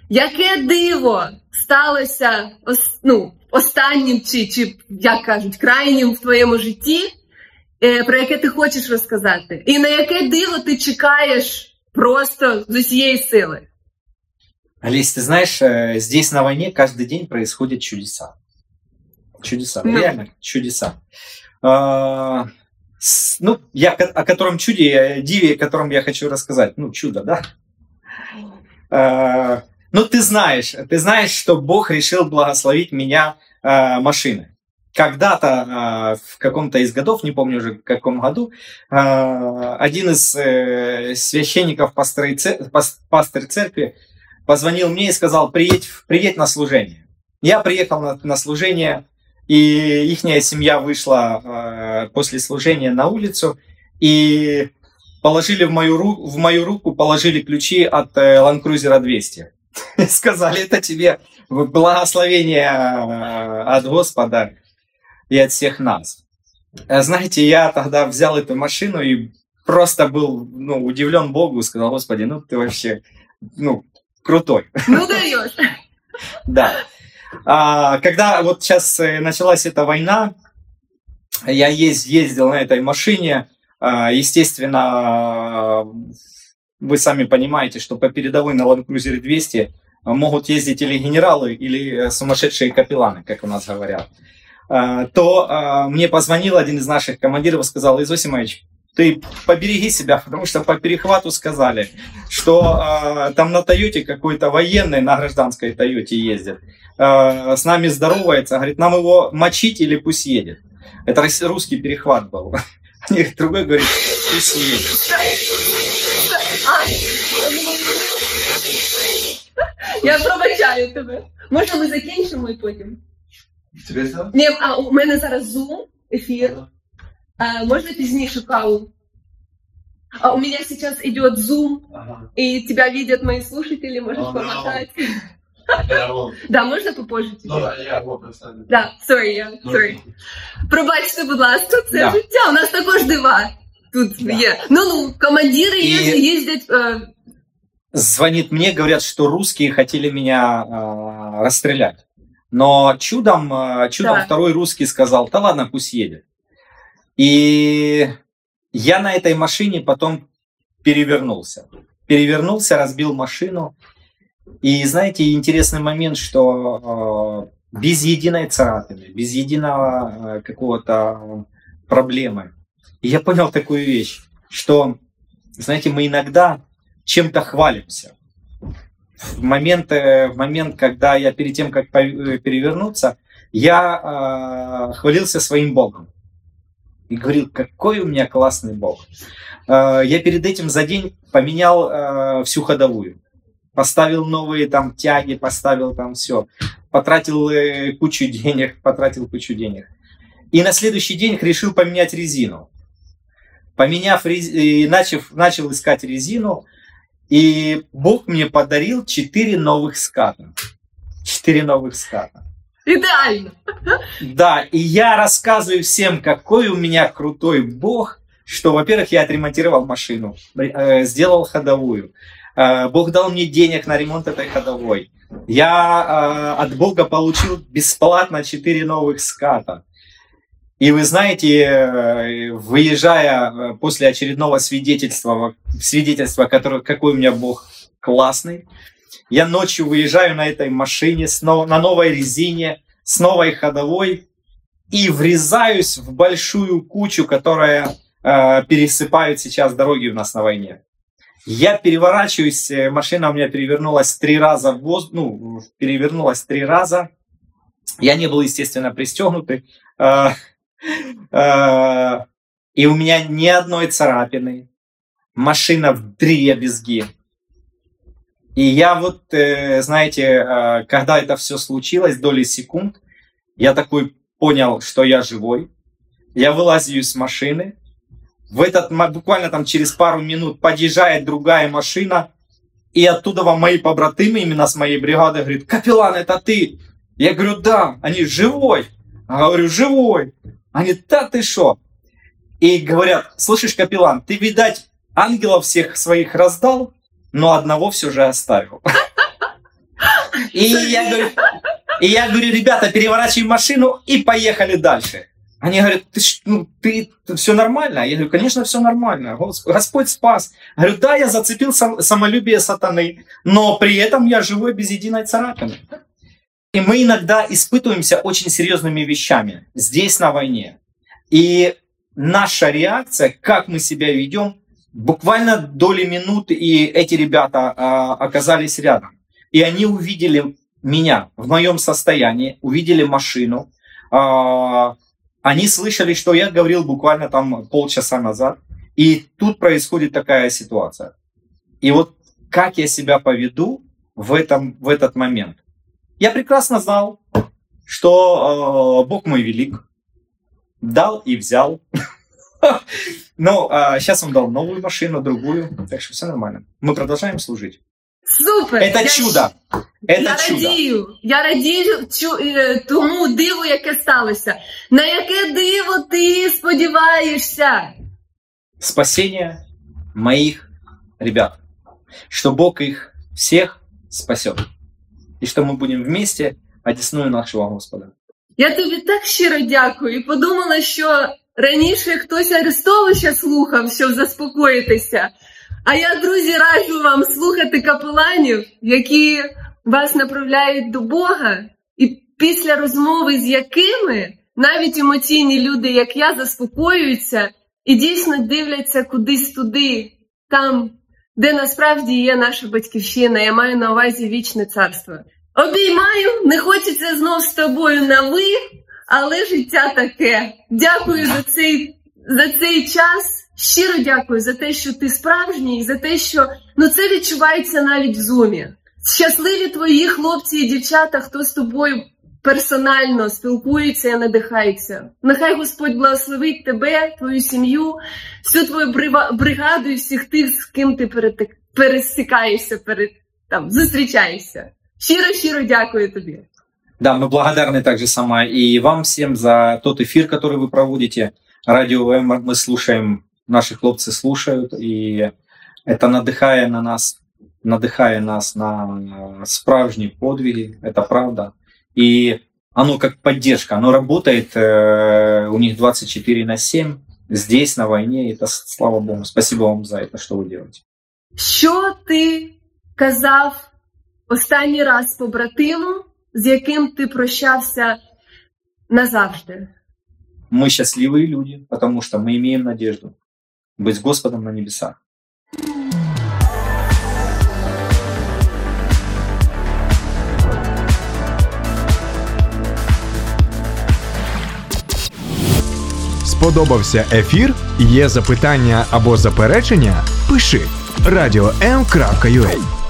Яке диво сталося ос- ну, останнім чи, чи, як кажуть, крайнім в твоєму житті, е, про яке ти хочеш розказати? І на яке диво ти чекаєш просто з усієї сили? Олесь, ты знаешь, э, здесь на войне каждый день происходят чудеса. Чудеса, Ну. реально чудеса. А, с- Ну, я о котором чуде, диве, о котором я хочу рассказать. Ну, чудо, да? А, Ну, ты знаешь, ты знаешь, что Бог решил благословить меня а, машиной. Когда-то а, в каком-то из годов, не помню уже в каком году, а, один из э, священников пастырей цер- пас- пастырь церкви позвонил мне и сказал, приедь, приедь на служение. Я приехал на, на служение, и их семья вышла э, после служения на улицу, и положили в мою, ру- в мою руку, положили ключи от э, Land Cruiser 200. И Сказали, это тебе благословение э, от Господа и от всех нас. Э, Знаете, я тогда взял эту машину и просто был ну, удивлен Богу, сказал, Господи, ну ты вообще ну, крутой. Ну даєш. Да. А, когда вот сейчас э, началась эта война, я ез- ездил на этой машине. а, Естественно, вы сами понимаете, что по передовой на Land Cruiser 200 могут ездить или генералы, или э, сумасшедшие капелланы, как у нас говорят. А, То мне позвонил один из наших командиров и сказал, Изосимович, ты побереги себя, потому что по перехвату сказали, что а, там на Тойоте какой-то военный на гражданской Тойоте ездит, а, с нами здоровается, говорит, нам его мочить или пусть едет. Это рос- русский перехват был. И другой говорит, пусть едет. А, Я пробачаю тебе. Можна ми закінчимо і потім? Ні, а у мене зараз зум, ефір. А, можна пізніше каву? А у меня сейчас идет зум, и тебя видят мои слушатели, можешь Oh, no. помотать. Я вот. Да, можна попозже Ну, тебе? да, я вот представлю. Да, sorry, я, sorry. Пробачте, будь ласка, це Да. життя. У нас також дива тут Да. є. Ну ну, командири І- їздять, їздять е, Звонит мне, говорят, что русские хотели меня а, расстрелять. Но чудом, а, чудом Так. второй русский сказал, да ладно, пусть едет. И я на этой машине потом перевернулся. Перевернулся, разбил машину. И знаете, интересный момент, что э, без единой царапины, без единого э, какого-то проблемы. Я понял такую вещь, что, знаете, мы иногда чем-то хвалимся. В момент, э, в момент, когда я перед тем, как э, перевернуться, я э, хвалился своим Богом. И говорил, какой у меня классный Бог. Э, я перед этим за день поменял э, всю ходовую. Поставил новые там тяги, поставил там все. Потратил э, кучу денег, потратил кучу денег. И на следующий день решил поменять резину. Поменяв рез- и начав, начал искать резину, и Бог мне подарил 4 новых ската. 4 новых ската. Ідеально. Да, и я рассказываю всем, какой у меня крутой Бог, что, во-первых, я отремонтировал машину, э, сделал ходовую. Э, Бог дал мне денег на ремонт этой ходовой. Я э, от Бога получил бесплатно 4 новых ската. И вы знаете, выезжая после очередного свидетельства, свидетельства, которое, какой у меня Бог классный, я ночью выезжаю на этой машине, на новой резине, с новой ходовой и врезаюсь в большую кучу, которая э, пересыпают сейчас дороги у нас на войне. Я переворачиваюсь, э, машина у меня перевернулась три раза в воздух, ну, перевернулась три раза. Я не был, естественно, пристегнутый. Э, э, и у меня ни одной царапины. Машина в дребезги. И я вот, э, знаете, э, когда это все случилось, доли секунд, я такой понял, что я живой. Я вылазю из машины. В этот, буквально там через пару минут подъезжает другая машина. И оттуда вам мои побратимы, именно с моей бригады, говорят, капеллан, это ты? Я говорю, да. Они, живой? Я говорю, живой. Они, да ты шо? И говорят, слышишь, капеллан, ты, видать, ангелов всех своих раздал, но одного все же оставил. И я говорю, и я говорю, ребята, переворачиваем машину и поехали дальше. Они говорят, ты, ну, ты, все нормально? Я говорю, конечно, все нормально. Гос- Господь спас. Говорю, да, я зацепил сам- самолюбие сатаны, но при этом я живой без единой царапины. И мы иногда испытываемся очень серьезными вещами здесь, на войне. И наша реакция, как мы себя ведем, буквально доли минуты, и эти ребята а, оказались рядом. И они увидели меня в моем состоянии, увидели машину. а, они слышали, что я говорил буквально там полчаса назад. И тут происходит такая ситуация. И вот как я себя поведу в, этом, в этот момент. Я прекрасно знал, что э, Бог мой велик, дал и взял. Но сейчас он дал новую машину, другую, так что все нормально. Мы продолжаем служить. Супер! Это Я чудо. Это я чудо. радію, я радію чу, е, тому диву, яке сталося. На яке диво ти сподіваєшся? Спасение моих ребят. Что Бог их всех спасет. И что мы будем вместе одесную нашего Господа. Я тобі так щиро дякую. І подумала, що раніше хтось Арестовича слухав, щоб заспокоїтися. А я, друзі, раджу вам слухати капеланів, які вас направляють до Бога, і після розмови з якими навіть емоційні люди, як я, заспокоюються і дійсно дивляться кудись туди, там, де насправді є наша батьківщина. Я маю на увазі вічне царство. Обіймаю, не хочеться знов з тобою на ви, але життя таке. Дякую за цей, за цей час. Щиро дякую за те, що ти справжній, за те, що ну це відчувається навіть в зумі. Щасливі твої хлопці і дівчата, хто з тобою персонально спілкується і надихається. Нехай Господь благословить тебе, твою сім'ю, всю твою бригаду і всіх тих, з ким ти пересікаєшся, перед, там, зустрічаєшся. Щиро, щиро дякую тобі. Да, мы благодарны также сама и вам всем за тот эфир, который вы проводите. Радио М мы слушаем, наши хлопцы слушают, и это надыхая на нас, надыхая нас на справжние подвиги, это правда. И оно как поддержка, оно работает э, у них 24 на 7 здесь, на войне, это слава Богу. Спасибо вам за это, что вы делаете. Що ти казав останній раз побратиму, з яким ти прощався назавжди? Мы счастливые люди, потому что мы имеем надежду быть с Господом на небесах. Сподобався ефір? Є запитання або заперечення? Пиши радіом.ua